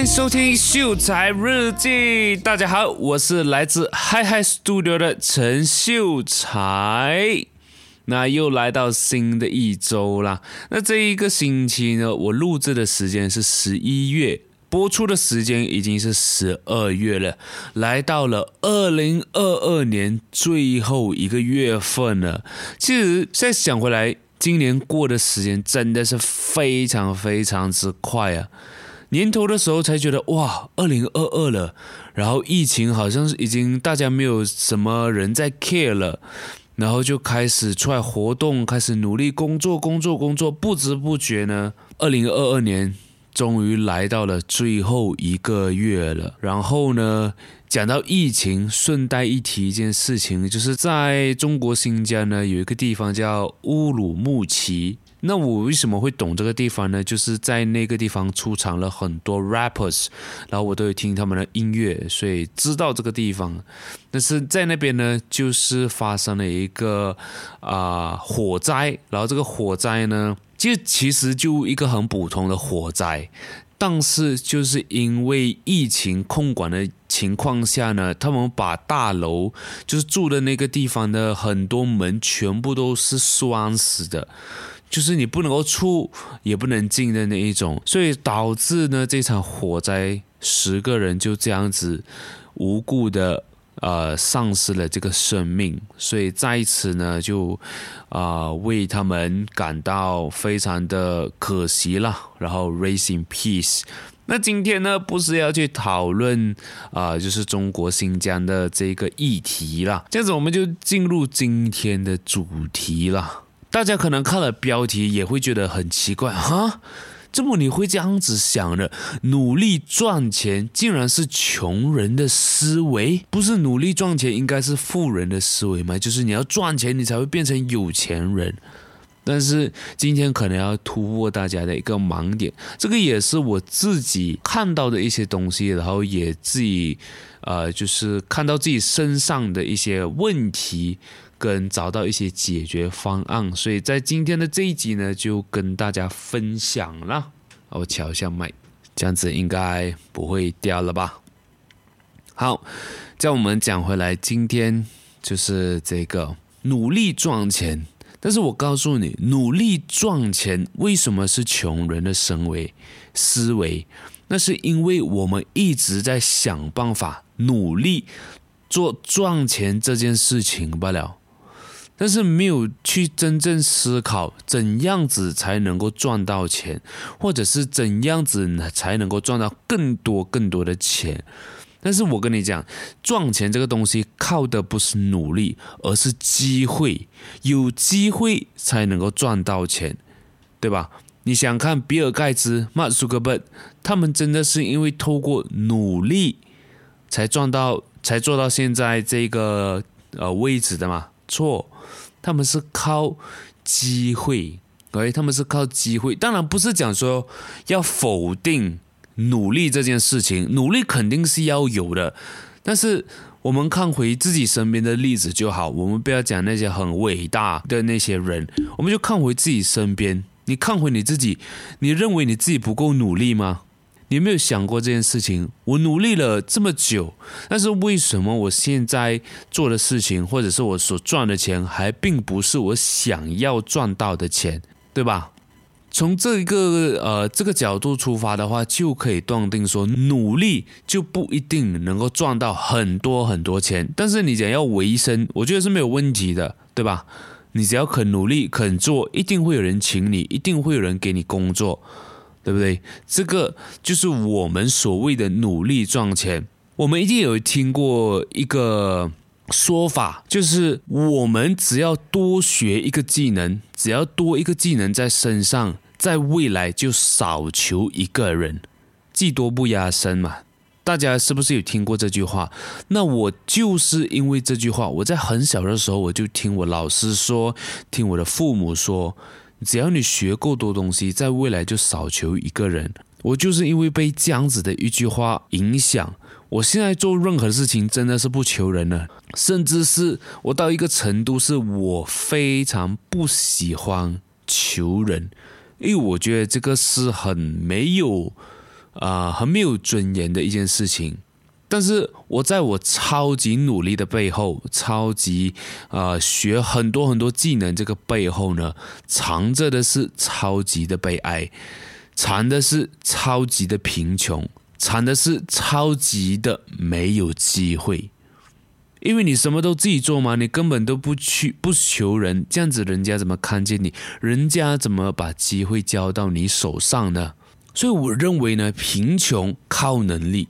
欢迎收听《秀才日记》。大家好，我是来自 Hyhy Studio 的陈秀才。那又来到新的一周啦。那这一个星期呢，我录制的时间是十一月，播出的时间已经是十二月了，来到了二零二二年最后一个月份了。其实现在想回来，今年过的时间真的是非常非常之快啊！年头的时候才觉得哇，二零二二了，然后疫情好像是已经大家没有什么人在 care 了。然后就开始出来活动，开始努力工作，工作，工作，不知不觉呢，二零二二年终于来到了最后一个月了。然后呢，讲到疫情，顺带一提一件事情，就是在中国新疆呢，有一个地方叫乌鲁木齐。那我为什么会懂这个地方呢？就是在那个地方出场了很多 rappers，然后我都有听他们的音乐，所以知道这个地方。但是在那边呢，就是发生了一个啊、火灾，然后这个火灾呢，就其实就一个很普通的火灾，但是就是因为疫情控管的情况下呢，他们把大楼就是住的那个地方的很多门全部都是栓死的。就是你不能够出，也不能进的那一种，所以导致呢这场火灾，十个人就这样子无故的呃丧失了这个生命，所以在此呢就啊、为他们感到非常的可惜了，然后 rest in peace。那今天呢不是要去讨论啊、就是中国新疆的这个议题啦，这样子我们就进入今天的主题了。大家可能看了标题也会觉得很奇怪哈，怎么你会这样子想的？努力赚钱竟然是穷人的思维？不是努力赚钱应该是富人的思维吗？就是你要赚钱，你才会变成有钱人。但是今天可能要突破大家的一个盲点，这个也是我自己看到的一些东西，然后也自己呃，就是看到自己身上的一些问题。跟找到一些解决方案，所以在今天的这一集呢，就跟大家分享了。我调一下麦，这样子应该不会掉了吧？好，叫我们讲回来，今天就是这个努力赚钱。但是我告诉你，努力赚钱为什么是穷人的思维？思维，那是因为我们一直在想办法努力做赚钱这件事情罢了。但是没有去真正思考怎样子才能够赚到钱，或者是怎样子才能够赚到更多更多的钱。但是我跟你讲，赚钱这个东西靠的不是努力，而是机会。有机会才能够赚到钱，对吧？你想看比尔盖茨、马斯克本，他们真的是因为透过努力才赚到，才做到现在这个呃位置的吗？错。他们是靠机会，OK？他们是靠机会。当然不是讲说要否定努力这件事情，努力肯定是要有的。但是我们看回自己身边的例子就好，我们不要讲那些很伟大的那些人，我们就看回自己身边。你看回你自己，你认为你自己不够努力吗？你有没有想过这件事情？我努力了这么久，但是为什么我现在做的事情，或者是我所赚的钱，还并不是我想要赚到的钱，对吧？从这一个呃这个角度出发的话，就可以断定说，努力就不一定能够赚到很多很多钱。但是你想要维生，我觉得是没有问题的，对吧？你只要肯努力、肯做，一定会有人请你，一定会有人给你工作。对不对？这个就是我们所谓的努力赚钱。我们一定有听过一个说法，就是我们只要多学一个技能，只要多一个技能在身上，在未来就少求一个人，技多不压身嘛。大家是不是有听过这句话？那我就是因为这句话，我在很小的时候我就听我老师说，听我的父母说。只要你学够多东西，在未来就少求一个人。我就是因为被这样子的一句话影响，我现在做任何事情真的是不求人了，甚至是我到一个程度，是我非常不喜欢求人，因为我觉得这个是很没有啊、很没有尊严的一件事情。但是我在我超级努力的背后，超级啊、呃、学很多很多技能这个背后呢，藏着的是超级的悲哀，藏的是超级的贫穷，藏的是超级的没有机会。因为你什么都自己做嘛，你根本都不去不求人，这样子人家怎么看见你？人家怎么把机会交到你手上呢？所以我认为呢，贫穷靠能力。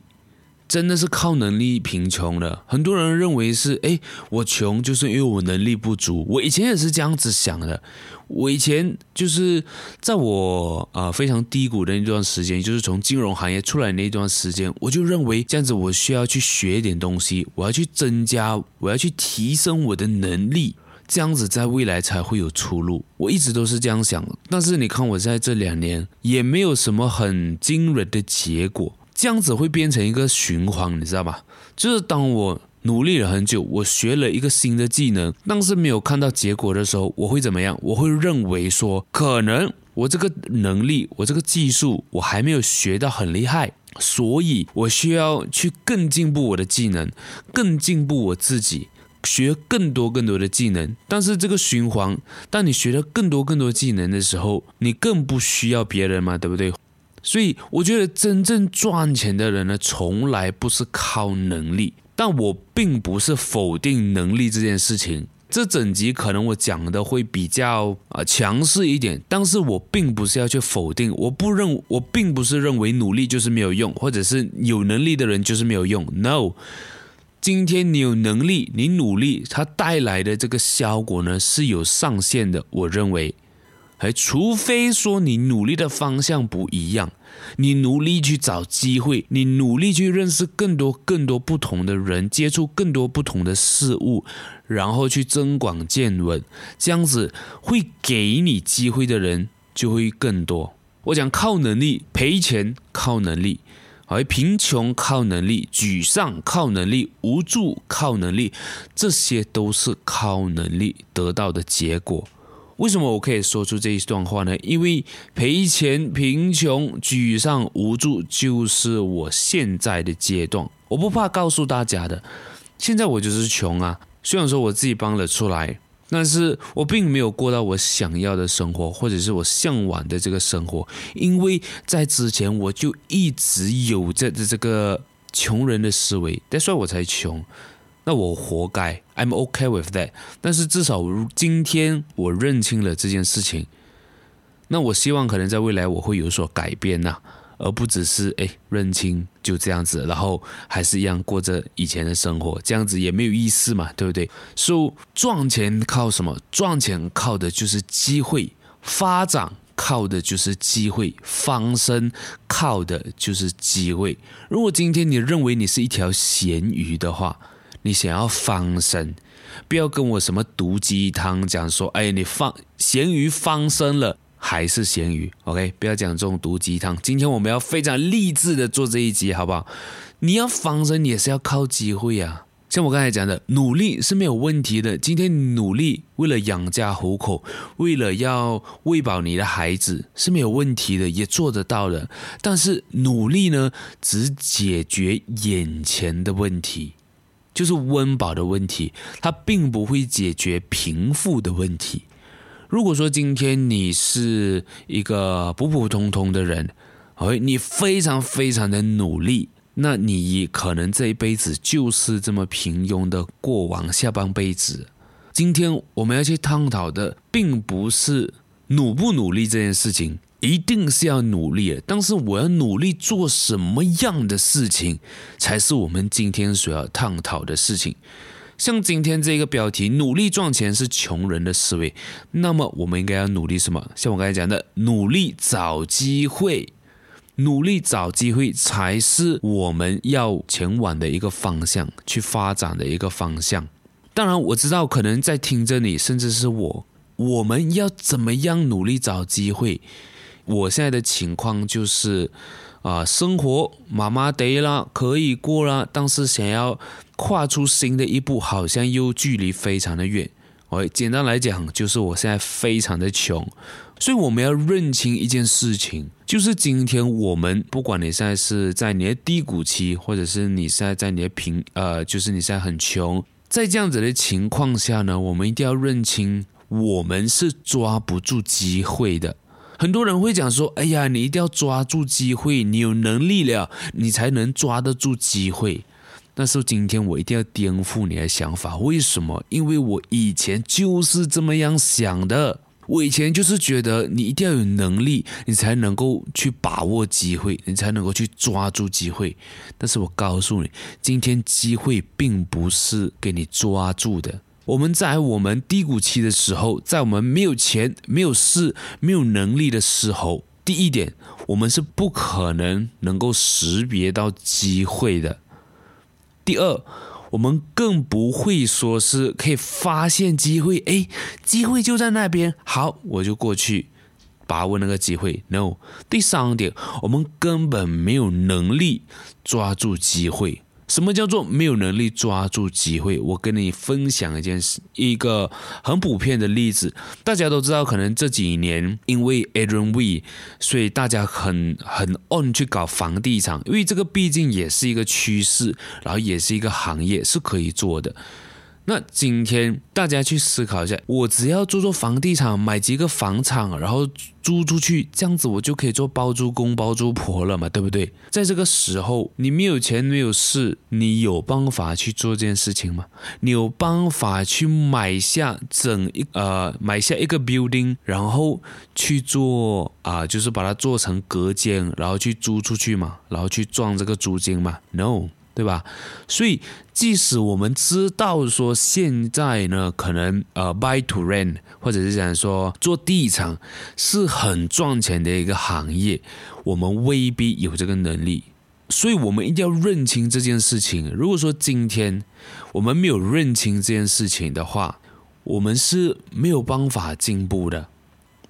真的是靠能力贫穷的，很多人认为是，诶，我穷就是因为我能力不足。我以前也是这样子想的，我以前就是在我啊、非常低谷的那段时间，就是从金融行业出来那段时间，我就认为这样子我需要去学一点东西，我要去增加，我要去提升我的能力，这样子在未来才会有出路。我一直都是这样想，但是你看我在这两年也没有什么很惊人的结果。这样子会变成一个循环，你知道吧？就是当我努力了很久，我学了一个新的技能，但是没有看到结果的时候，我会怎么样？我会认为说，可能我这个能力，我这个技术，我还没有学到很厉害，所以我需要去更进步我的技能，更进步我自己，学更多更多的技能。但是这个循环，当你学了更多更多技能的时候，你更不需要别人嘛，对不对？所以我觉得真正赚钱的人呢，从来不是靠能力。但我并不是否定能力这件事情。这整集可能我讲的会比较啊强势一点，但是我并不是要去否定。我不认，我并不是认为努力就是没有用，或者是有能力的人就是没有用。No，今天你有能力，你努力，它带来的这个效果呢，是有上限的。我认为。还除非说你努力的方向不一样，你努力去找机会，你努力去认识更多更多不同的人，接触更多不同的事物，然后去增广见闻，这样子会给你机会的人就会更多。我讲靠能力赔钱，靠能力，而贫穷靠能力，沮丧靠能力，无助靠能力，这些都是靠能力得到的结果。为什么我可以说出这一段话呢？因为赔钱、贫穷、沮丧、无助，就是我现在的阶段。我不怕告诉大家的，现在我就是穷啊。虽然说我自己帮了出来，但是我并没有过到我想要的生活，或者是我向往的这个生活。因为在之前我就一直有着这个穷人的思维，所以我才穷。那我活该，I'm okay with that。但是至少今天我认清了这件事情，那我希望可能在未来我会有所改变呐、而不只是哎认清就这样子，然后还是一样过着以前的生活，这样子也没有意思嘛，对不对？所以赚钱靠什么？赚钱靠的就是机会，发展靠的就是机会，翻身靠的就是机会。如果今天你认为你是一条咸鱼的话，你想要翻身，不要跟我什么毒鸡汤讲说，哎，你放咸鱼翻身了还是咸鱼，OK？不要讲这种毒鸡汤。今天我们要非常励志的做这一集，好不好？你要翻身也是要靠机会啊。像我刚才讲的，努力是没有问题的。今天努力为了养家糊口，为了要喂饱你的孩子是没有问题的，也做得到的。但是努力呢，只解决眼前的问题。就是温饱的问题，它并不会解决贫富的问题。如果说今天你是一个普普通通的人，哎，你非常非常的努力，那你可能这一辈子就是这么平庸的过完下半辈子。今天我们要去探讨的，并不是努不努力这件事情。一定是要努力的，但是我要努力做什么样的事情，才是我们今天所要探讨的事情。像今天这个标题“努力赚钱是穷人的思维”，那么我们应该要努力什么？像我刚才讲的，努力找机会，努力找机会才是我们要前往的一个方向，去发展的一个方向。当然，我知道可能在听着你，甚至是我，我们要怎么样努力找机会？我现在的情况就是，啊、生活麻麻地了，可以过了，但是想要跨出新的一步，好像又距离非常的远。哦，简单来讲，就是我现在非常的穷，所以我们要认清一件事情，就是今天我们不管你现在是在你的低谷期，或者是你现在在你的平，呃，就是你现在很穷，在这样子的情况下呢，我们一定要认清，我们是抓不住机会的。很多人会讲说：“哎呀，你一定要抓住机会，你有能力了，你才能抓得住机会。”但是今天我一定要颠覆你的想法，为什么？因为我以前就是这么样想的。我以前就是觉得你一定要有能力，你才能够去把握机会，你才能够去抓住机会。但是我告诉你，今天机会并不是给你抓住的。我们在我们低谷期的时候，在我们没有钱、没有势、没有能力的时候，第一点，我们是不可能能够识别到机会的。第二，我们更不会说是可以发现机会，哎，机会就在那边，好，我就过去把握那个机会。No。第三点，我们根本没有能力抓住机会。什么叫做没有能力抓住机会？我跟你分享一件事，一个很普遍的例子。大家都知道，可能这几年因为 Aaron V，所以大家很很 on 去搞房地产，因为这个毕竟也是一个趋势，然后也是一个行业是可以做的。那今天大家去思考一下，我只要做做房地产，买几个房产，然后租出去，这样子我就可以做包租公包租婆了嘛，对不对？在这个时候，你没有钱没有势，你有办法去做这件事情吗？你有办法去买下整一呃买下一个 building，然后去做啊、就是把它做成隔间，然后去租出去嘛，然后去赚这个租金嘛？No。对吧？所以，即使我们知道说现在呢，可能呃，buy to rent，或者是讲说做地产是很赚钱的一个行业，我们未必有这个能力。所以我们一定要认清这件事情。如果说今天我们没有认清这件事情的话，我们是没有办法进步的。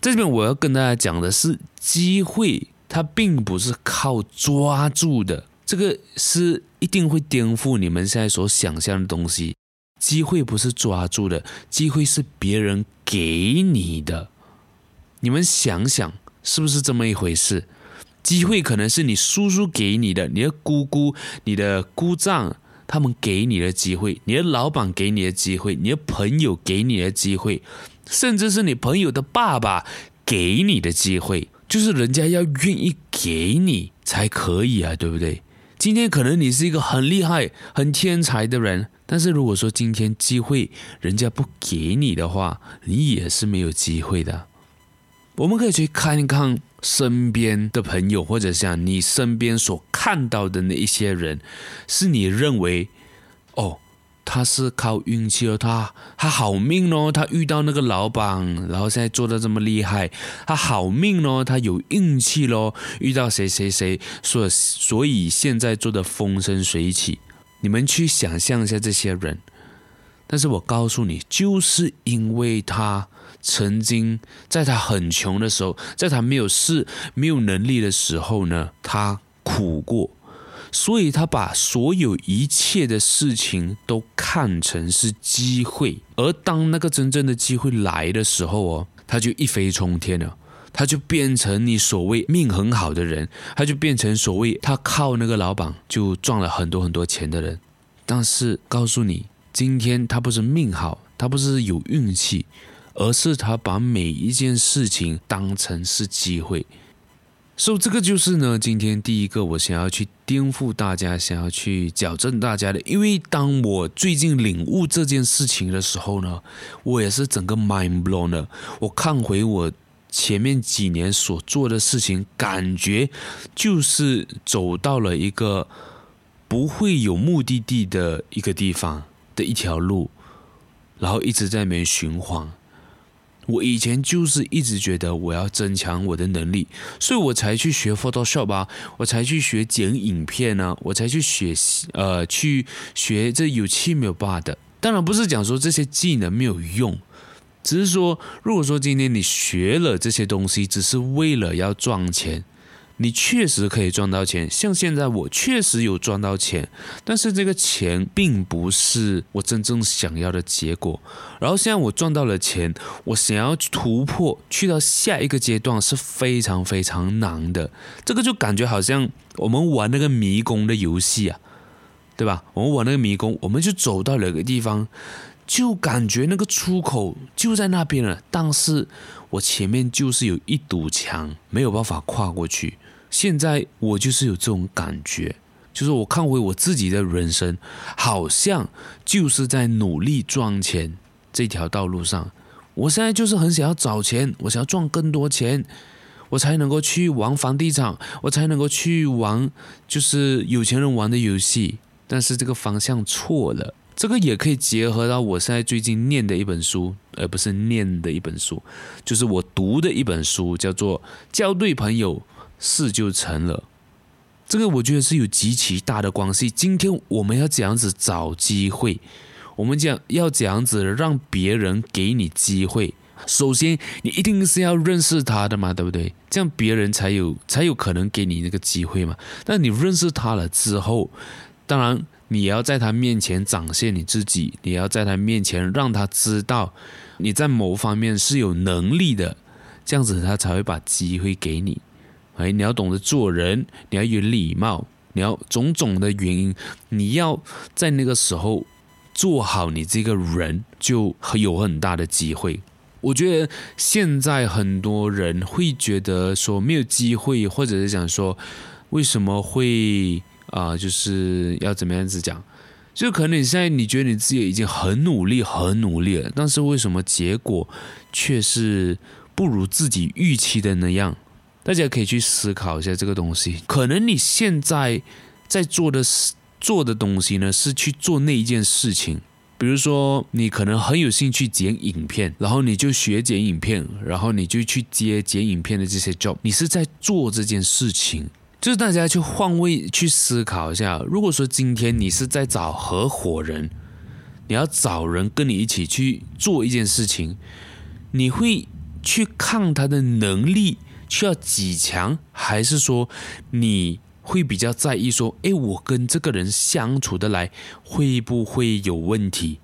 在这边我要跟大家讲的是，机会它并不是靠抓住的。这个是一定会颠覆你们现在所想象的东西。机会不是抓住的，机会是别人给你的。你们想想，是不是这么一回事？机会可能是你叔叔给你的，你的姑姑、你的姑丈他们给你的机会，你的老板给你的机会，你的朋友给你的机会，甚至是你朋友的爸爸给你的机会，就是人家要愿意给你才可以啊，对不对？今天可能你是一个很厉害、很天才的人，但是如果说今天机会人家不给你的话，你也是没有机会的。我们可以去看一看身边的朋友，或者像你身边所看到的那一些人，是你认为哦。他是靠运气哦，他他好命哦，他遇到那个老板，然后现在做的这么厉害，他好命哦，他有运气咯，遇到谁谁谁，所所以现在做的风生水起。你们去想象一下这些人，但是我告诉你，就是因为他曾经在他很穷的时候，在他没有事、没有能力的时候呢，他苦过。所以他把所有一切的事情都看成是机会，而当那个真正的机会来的时候哦，他就一飞冲天了，他就变成你所谓命很好的人，他就变成所谓他靠那个老板就赚了很多很多钱的人。但是告诉你，今天他不是命好，他不是有运气，而是他把每一件事情当成是机会。所以这个就是呢，今天第一个我想要去颠覆大家，想要去矫正大家的。因为当我最近领悟这件事情的时候呢，我也是整个 mind blown 了。我看回我前面几年所做的事情，感觉就是走到了一个不会有目的地的一个地方的一条路，然后一直在里面循环。我以前就是一直觉得我要增强我的能力，所以我才去学 Photoshop 啊，我才去学剪影片、啊，我才去学呃去学这有七没有八的。当然不是讲说这些技能没有用，只是说如果说今天你学了这些东西，只是为了要赚钱，你确实可以赚到钱，像现在我确实有赚到钱，但是这个钱并不是我真正想要的结果。然后现在我赚到了钱，我想要突破去到下一个阶段是非常非常难的。这个就感觉好像我们玩那个迷宫的游戏啊，对吧？我们玩那个迷宫，我们就走到了个地方，就感觉那个出口就在那边了，但是我前面就是有一堵墙，没有办法跨过去。现在我就是有这种感觉，就是我看回我自己的人生，好像就是在努力赚钱这条道路上。我现在就是很想要找钱，我想要赚更多钱，我才能够去玩房地产，我才能够去玩就是有钱人玩的游戏。但是这个方向错了，这个也可以结合到我现在最近念的一本书，而不是念的一本书，就是我读的一本书，叫做《交对朋友》。事就成了，这个我觉得是有极其大的关系。今天我们要怎样子找机会？我们讲要怎样子让别人给你机会？首先，你一定是要认识他的嘛，对不对？这样别人才有才有可能给你那个机会嘛。但你认识他了之后，当然你要在他面前展现你自己，你要在他面前让他知道你在某方面是有能力的，这样子他才会把机会给你。哎，你要懂得做人，你要有礼貌，你要种种的原因，你要在那个时候做好你这个人，就有很大的机会。我觉得现在很多人会觉得说没有机会，或者是想说为什么会啊、就是要怎么样子讲？就可能你现在你觉得你自己已经很努力、很努力了，但是为什么结果却是不如自己预期的那样？大家可以去思考一下这个东西。可能你现在在做的做的东西呢，是去做那一件事情。比如说，你可能很有兴趣剪影片，然后你就学剪影片，然后你就去接剪影片的这些 job。你是在做这件事情。就是大家去换位去思考一下。如果说今天你是在找合伙人，你要找人跟你一起去做一件事情，你会去看他的能力。需要几强，还是说你会比较在意说，诶，我跟这个人相处得来，会不会有问题？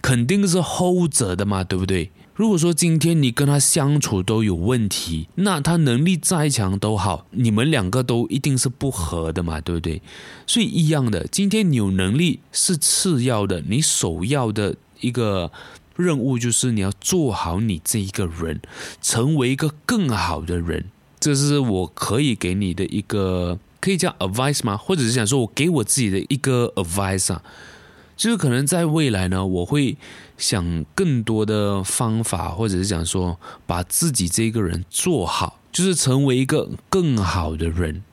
肯定是后者的嘛，对不对？如果说今天你跟他相处都有问题，那他能力再强都好，你们两个都一定是不合的嘛，对不对？所以一样的，今天你有能力是次要的，你首要的一个。任务就是你要做好你这一个人，成为一个更好的人。这是我可以给你的一个，可以叫 advice 吗？或者是想说我给我自己的一个 advice 啊，就是可能在未来呢，我会想更多的方法，或者是想说把自己这个人做好，就是成为一个更好的人。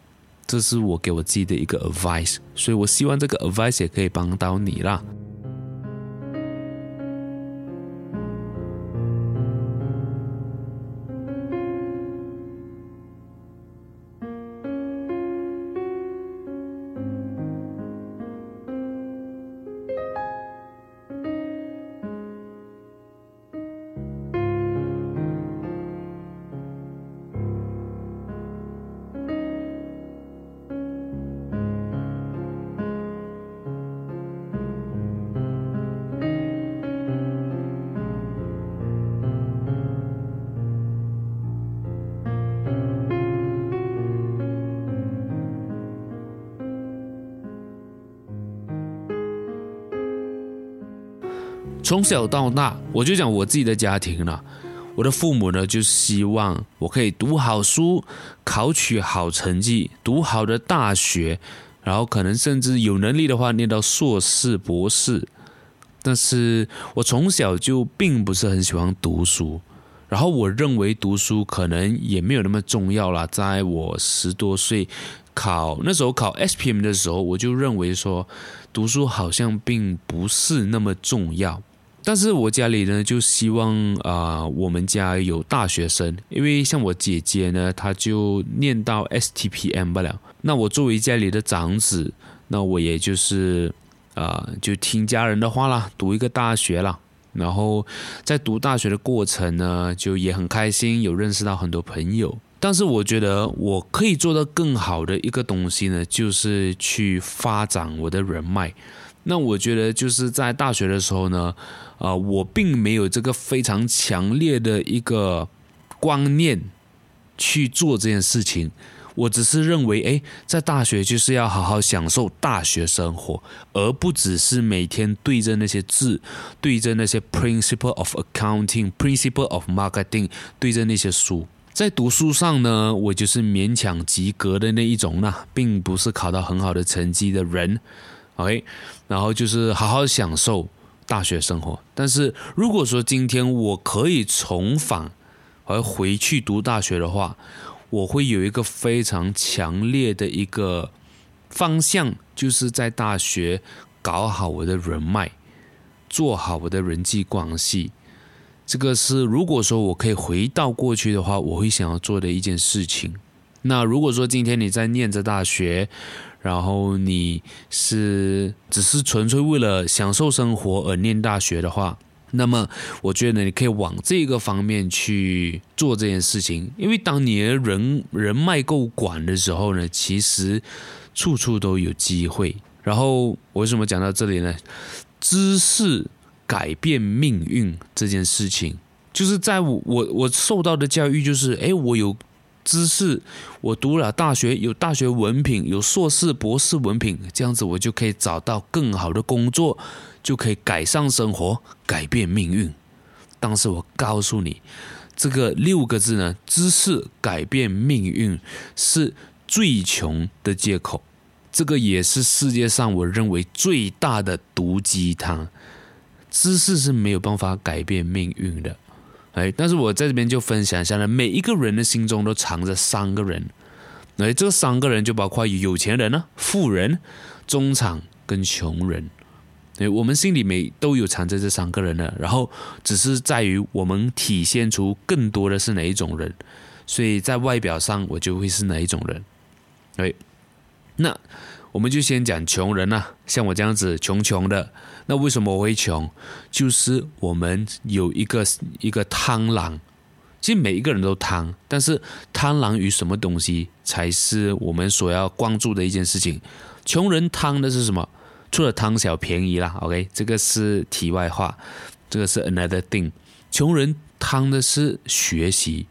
这是我给我自己的一个 advice，所以我希望这个 advice 也可以帮到你啦。从小到大，我就讲我自己的家庭了。我的父母呢，就希望我可以读好书，考取好成绩，读好的大学，然后可能甚至有能力的话，念到硕士、博士。但是我从小就并不是很喜欢读书，然后我认为读书可能也没有那么重要啦。在我十多岁考那时候考 SPM 的时候，我就认为说，读书好像并不是那么重要。但是我家里呢，就希望啊、我们家有大学生，因为像我姐姐呢，她就念到 STPM 不了。那我作为家里的长子，那我也就是啊、就听家人的话啦，读一个大学啦。然后在读大学的过程呢，就也很开心，有认识到很多朋友。但是我觉得我可以做到更好的一个东西呢，就是去发展我的人脉。那我觉得就是在大学的时候呢，啊、呃，我并没有这个非常强烈的一个观念去做这件事情。我只是认为，哎，在大学就是要好好享受大学生活，而不只是每天对着那些字，对着那些 principle of accounting、principle of marketing，对着那些书。在读书上呢，我就是勉强及格的那一种啦，并不是考到很好的成绩的人。OK，然后就是好好享受大学生活。但是如果说今天我可以重返而回去读大学的话，我会有一个非常强烈的一个方向，就是在大学搞好我的人脉，做好我的人际关系。这个是如果说我可以回到过去的话，我会想要做的一件事情。那如果说今天你在念着大学，然后你是只是纯粹为了享受生活而念大学的话，那么我觉得你可以往这个方面去做这件事情，因为当你人人脉够广的时候呢，其实处处都有机会。然后我为什么讲到这里呢？知识改变命运这件事情，就是在我我我受到的教育就是，哎，我有知识，我读了大学，有大学文凭，有硕士、博士文凭，这样子我就可以找到更好的工作。就可以改善生活，改变命运。但是我告诉你，这个六个字呢，知识改变命运是最穷的借口。这个也是世界上我认为最大的毒鸡汤。知识是没有办法改变命运的。哎，但是我在这边就分享一下呢，每一个人的心中都藏着三个人。哎，这三个人就包括有钱人呢、富人、中产跟穷人。对，我们心里面都有藏着这三个人的，然后只是在于我们体现出更多的是哪一种人，所以在外表上我就会是哪一种人。哎，那我们就先讲穷人呐，像我这样子穷穷的，那为什么我会穷？就是我们有一个一个贪婪，其实每一个人都贪，但是贪婪于什么东西才是我们所要关注的一件事情？穷人贪的是什么？除了贪小便宜啦，OK，这个是题外话，这个是 another thing。穷人贪的是学习，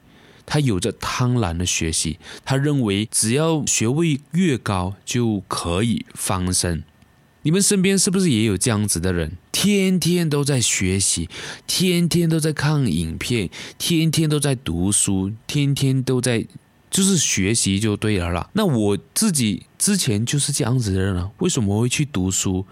他有着贪婪的学习，他认为只要学位越高就可以翻身。你们身边是不是也有这样子的人？天天都在学习，天天都在看影片，天天都在读书，天天都在。就是学习就对了啦。那我自己之前就是这样子的人啊。为什么会去读书？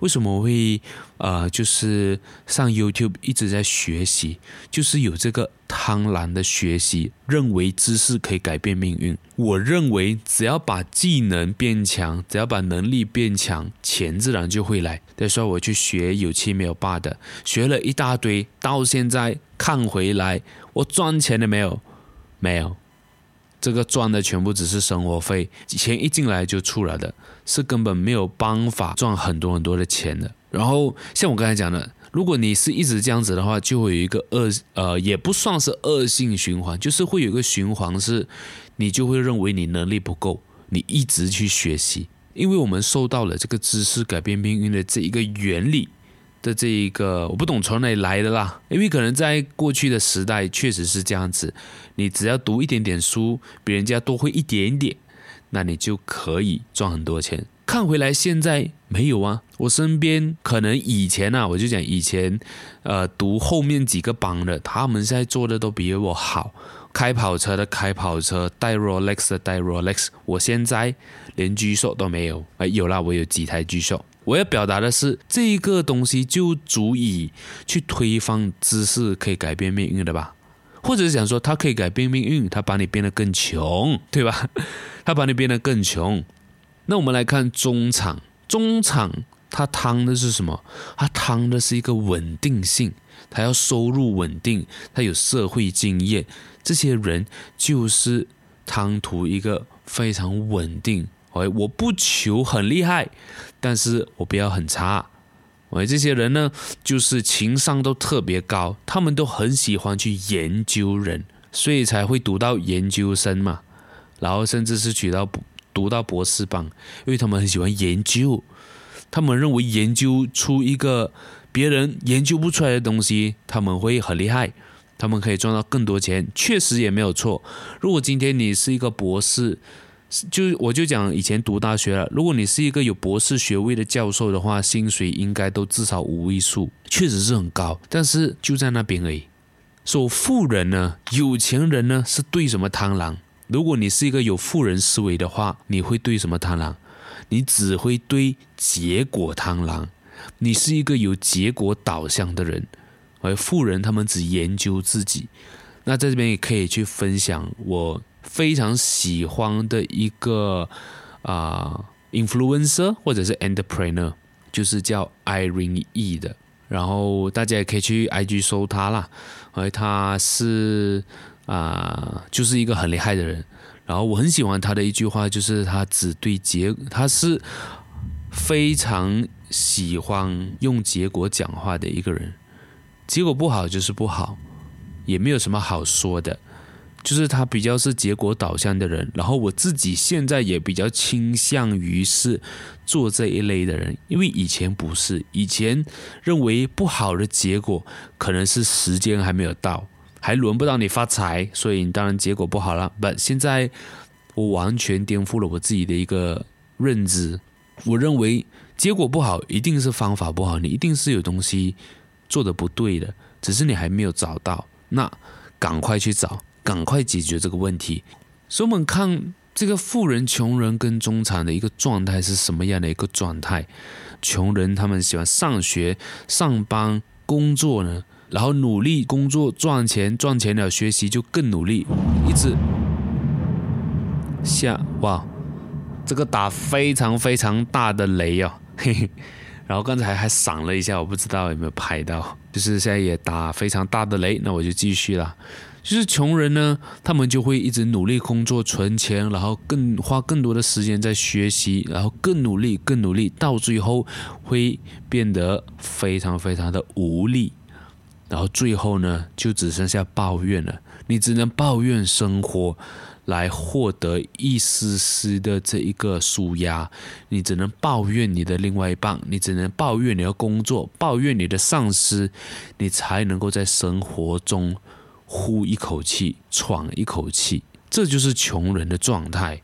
为什么会呃，就是上 YouTube 一直在学习？就是有这个贪婪的学习，认为知识可以改变命运。我认为只要把技能变强，只要把能力变强，钱自然就会来。再说我去学有七没有八的，学了一大堆，到现在看回来，我赚钱了没有？没有。这个赚的全部只是生活费，钱一进来就出来的，是根本没有办法赚很多很多的钱的。然后像我刚才讲的，如果你是一直这样子的话，就会有一个恶呃，也不算是恶性循环，就是会有一个循环是，你就会认为你能力不够，你一直去学习，因为我们受到了这个知识改变命运的这一个原理。的这一个我不懂从哪里来的啦，因为可能在过去的时代确实是这样子，你只要读一点点书，比人家多会一点点，那你就可以赚很多钱。看回来现在没有啊，我身边可能以前啊，我就讲以前，呃，读后面几个班的，他们现在做的都比我好，开跑车的开跑车，戴 Rolex 的戴 Rolex，我现在连 G 手都没有，哎，有啦，我有几台 G 手。我要表达的是，这个东西就足以去推翻知识可以改变命运的吧？或者是想说，他可以改变命运，他把你变得更穷，对吧？他把你变得更穷。那我们来看中场，中场他贪的是什么？他贪的是一个稳定性，他要收入稳定，他有社会经验，这些人就是贪图一个非常稳定。哎我不求很厉害，但是我不要很差。喂，这些人呢，就是情商都特别高，他们都很喜欢去研究人，所以才会读到研究生嘛，然后甚至是取到读到博士班，因为他们很喜欢研究，他们认为研究出一个别人研究不出来的东西，他们会很厉害，他们可以赚到更多钱，确实也没有错。如果今天你是一个博士，就我就讲以前读大学了，如果你是一个有博士学位的教授的话，薪水应该都至少五位数，确实是很高，但是就在那边而已。说富人呢，有钱人呢是对什么贪狼？如果你是一个有富人思维的话，你会对什么贪狼？你只会对结果贪狼。你是一个有结果导向的人，而富人他们只研究自己。那在这边也可以去分享我非常喜欢的一个啊、influencer 或者是 entrepreneur，就是叫 Irene E 的。然后大家也可以去 IG 搜他啦，而他是啊、就是一个很厉害的人。然后我很喜欢他的一句话，就是他只对结，他是非常喜欢用结果讲话的一个人。结果不好就是不好，也没有什么好说的。就是他比较是结果导向的人，然后我自己现在也比较倾向于是做这一类的人，因为以前不是，以前认为不好的结果可能是时间还没有到，还轮不到你发财，所以你当然结果不好了。不，现在我完全颠覆了我自己的一个认知，我认为结果不好一定是方法不好，你一定是有东西做得不对的，只是你还没有找到，那赶快去找。赶快解决这个问题。所以，我们看这个富人、穷人跟中产的一个状态是什么样的一个状态？穷人他们喜欢上学、上班、工作呢，然后努力工作赚钱，赚钱了学习就更努力，一直下哇，这个打非常非常大的雷哦，嘿嘿。然后刚才还闪了一下，我不知道有没有拍到，就是现在也打非常大的雷，那我就继续了。就是穷人呢，他们就会一直努力工作存钱，然后更花更多的时间在学习，然后更努力更努力，到最后会变得非常非常的无力，然后最后呢，就只剩下抱怨了。你只能抱怨生活来获得一丝丝的这一个舒压，你只能抱怨你的另外一半，你只能抱怨你的工作，抱怨你的上司，你才能够在生活中。呼一口气，喘一口气，这就是穷人的状态。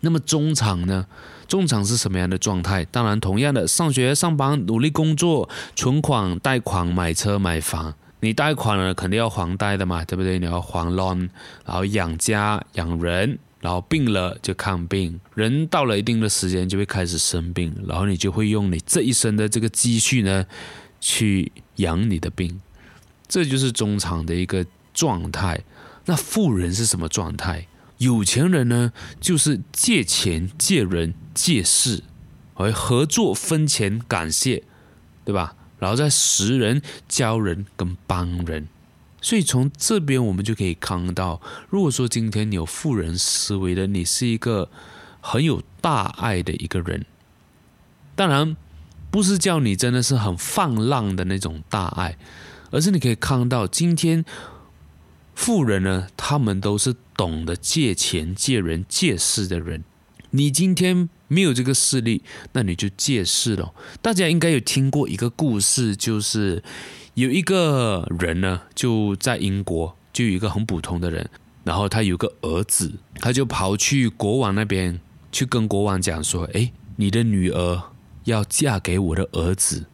那么中产呢？中产是什么样的状态？当然，同样的，上学、上班、努力工作、存款、贷款、买车、买房。你贷款了，肯定要还贷的嘛，对不对？你要还 loan，然后养家、养人，然后病了就看病。人到了一定的时间就会开始生病，然后你就会用你这一生的这个积蓄呢，去养你的病。这就是中产的一个状态。那富人是什么状态？有钱人呢，就是借钱、借人、借势，而合作、分钱、感谢，对吧？然后再识人、教人跟帮人。所以从这边我们就可以看到，如果说今天你有富人思维的，你是一个很有大爱的一个人。当然，不是叫你真的是很放浪的那种大爱。而是你可以看到，今天富人呢，他们都是懂得借钱、借人、借势的人。你今天没有这个势力，那你就借势了。大家应该有听过一个故事，就是有一个人呢，就在英国，就有一个很普通的人，然后他有个儿子，他就跑去国王那边去跟国王讲说：“哎，你的女儿要嫁给我的儿子。”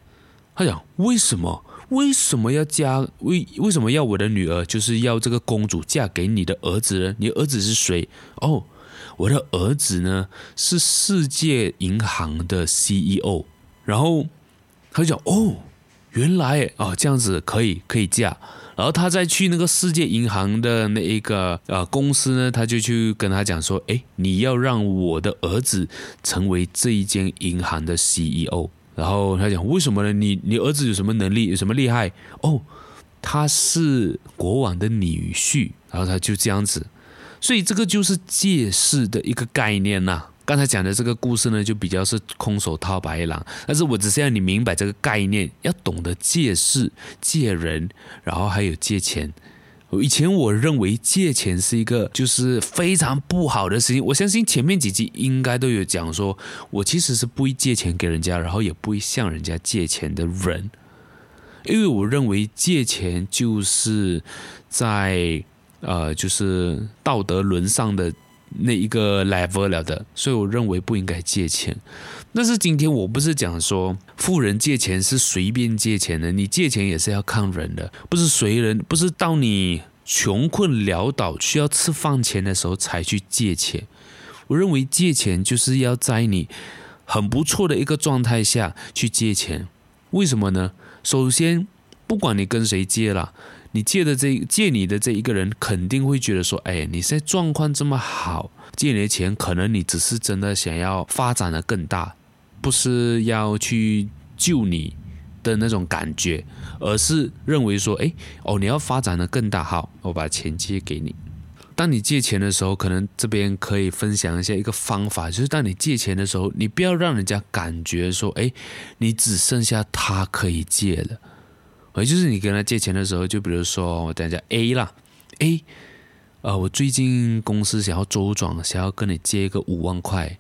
他讲：“为什么？”为什么要嫁？为为什么要我的女儿？就是要这个公主嫁给你的儿子呢？你儿子是谁？哦，我的儿子呢是世界银行的 CEO。然后他就讲：哦，原来哦这样子可以可以嫁。然后他再去那个世界银行的那一个呃公司呢，他就去跟他讲说：哎，你要让我的儿子成为这一间银行的 CEO。然后他讲，为什么呢？你你儿子有什么能力？有什么厉害？哦，他是国王的女婿。然后他就这样子，所以这个就是借势的一个概念呐。刚才讲的这个故事呢，就比较是空手套白狼。但是我只是要你明白这个概念，要懂得借势、借人，然后还有借钱。以前我认为借钱是一个就是非常不好的事情。我相信前面几集应该都有讲说，我其实是不会借钱给人家，然后也不会向人家借钱的人，因为我认为借钱就是在呃，就是道德沦丧的那一个 level 了的，所以我认为不应该借钱。但是今天我不是讲说富人借钱是随便借钱的，你借钱也是要看人的，不是随人，不是到你穷困潦倒需要吃饭钱的时候才去借钱。我认为借钱就是要在你很不错的一个状态下去借钱。为什么呢？首先，不管你跟谁借了，你借的这借你的这一个人肯定会觉得说，哎，你现在状况这么好，借你的钱可能你只是真的想要发展的更大。不是要去救你的那种感觉，而是认为说，哎，哦，你要发展的更大，好，我把钱借给你。当你借钱的时候，可能这边可以分享一下一个方法，就是当你借钱的时候，你不要让人家感觉说，哎，你只剩下他可以借了。而就是你跟他借钱的时候，就比如说我等一下 A 啦，A，呃，我最近公司想要周转，想要跟你借一个五万块。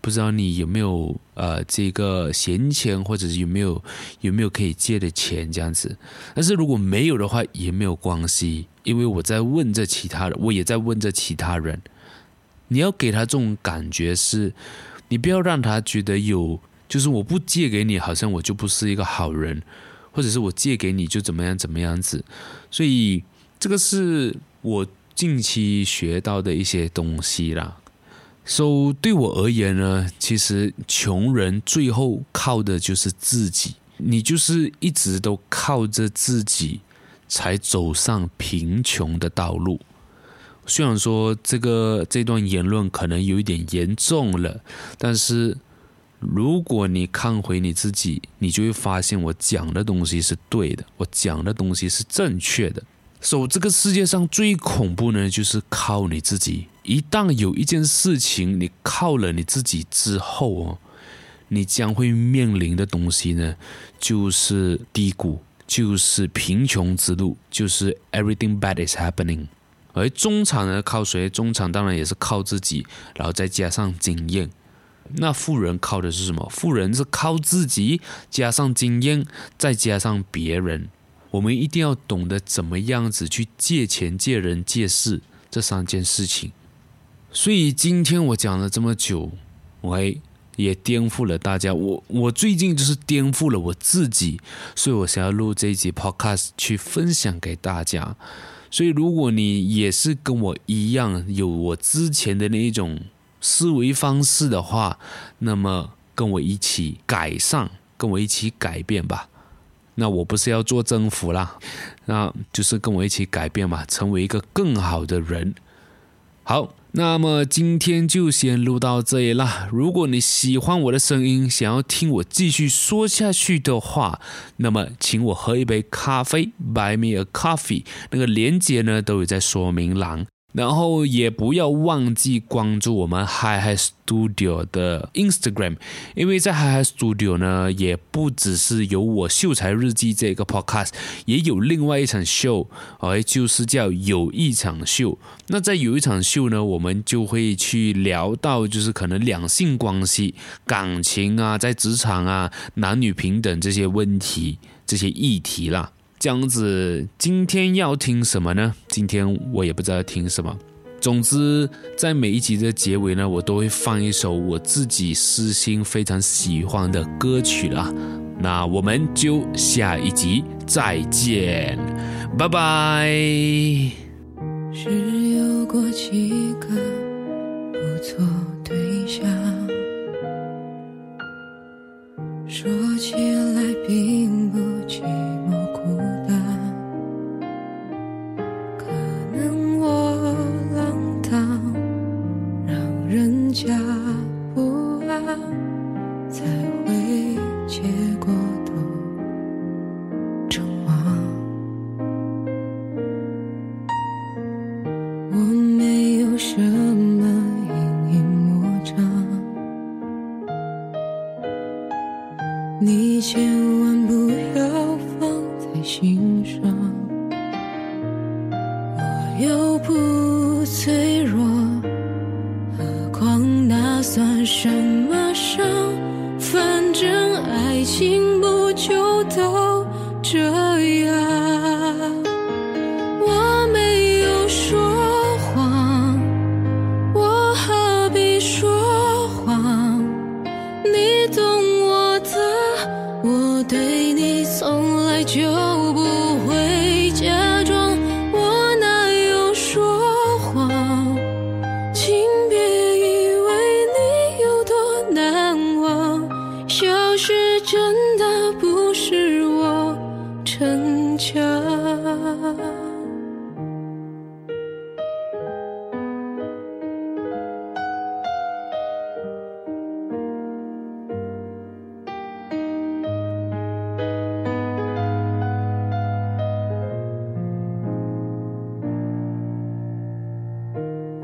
不知道你有没有呃这个闲钱，或者是有没有有没有可以借的钱这样子？但是如果没有的话也没有关系，因为我在问着其他人，我也在问着其他人。你要给他这种感觉是，你不要让他觉得有，就是我不借给你，好像我就不是一个好人，或者是我借给你就怎么样怎么样子。所以这个是我近期学到的一些东西啦。So 对我而言呢，其实穷人最后靠的就是自己，你就是一直都靠着自己才走上贫穷的道路。虽然说这个这段言论可能有一点严重了，但是如果你看回你自己，你就会发现我讲的东西是对的，我讲的东西是正确的。So 这个世界上最恐怖呢，就是靠你自己。一旦有一件事情你靠了你自己之后哦，你将会面临的东西呢，就是低谷，就是贫穷之路，就是 everything bad is happening。而中产呢，靠谁？中产当然也是靠自己，然后再加上经验。那富人靠的是什么？富人是靠自己加上经验，再加上别人。我们一定要懂得怎么样子去借钱、借人、借事这三件事情。所以今天我讲了这么久，我也颠覆了大家。我我最近就是颠覆了我自己，所以我想要录这一集 podcast 去分享给大家。所以如果你也是跟我一样有我之前的那一种思维方式的话，那么跟我一起改善，跟我一起改变吧。那我不是要做政府啦，那就是跟我一起改变嘛，成为一个更好的人。好。那么今天就先录到这里啦。如果你喜欢我的声音，想要听我继续说下去的话，那么请我喝一杯咖啡，Buy me a coffee，那个链接呢都有在说明栏。然后也不要忘记关注我们 Hyhy Studio 的 Instagram，因为在 Hyhy Studio 呢，也不只是有我秀才日记这个 podcast，也有另外一场秀，哎，就是叫有一场秀。那在有一场秀呢，我们就会去聊到就是可能两性关系、感情啊，在职场啊、男女平等这些问题、这些议题啦。这样子，今天要听什么呢？今天我也不知道听什么。总之，在每一集的结尾呢，我都会放一首我自己私心非常喜欢的歌曲啦。那我们就下一集再见，拜拜。是有过几个不错对象，说起来并不寂寞。家不安，才会结果都阵亡。我没有什么阴影魔障，你千万不要放在心。ocean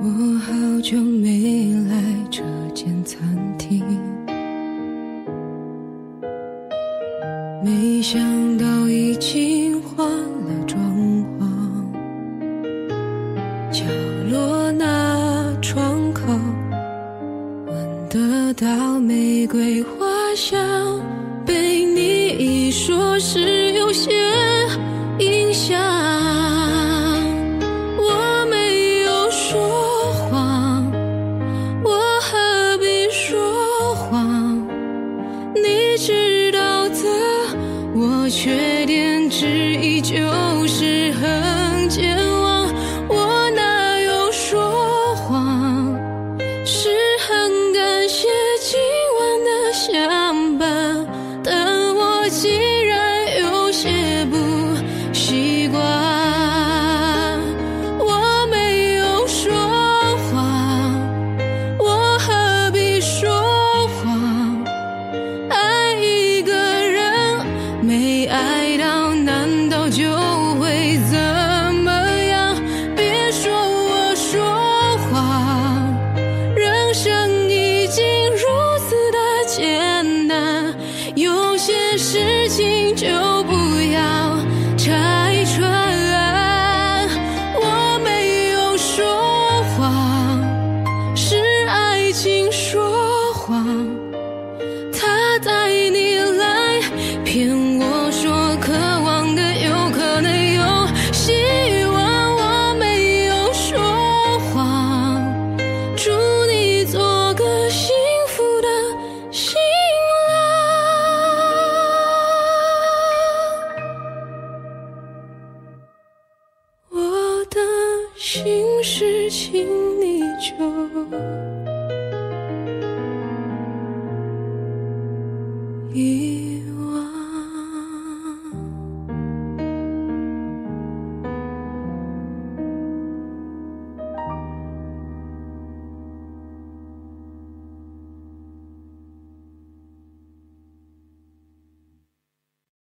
我好久没来这间餐厅没想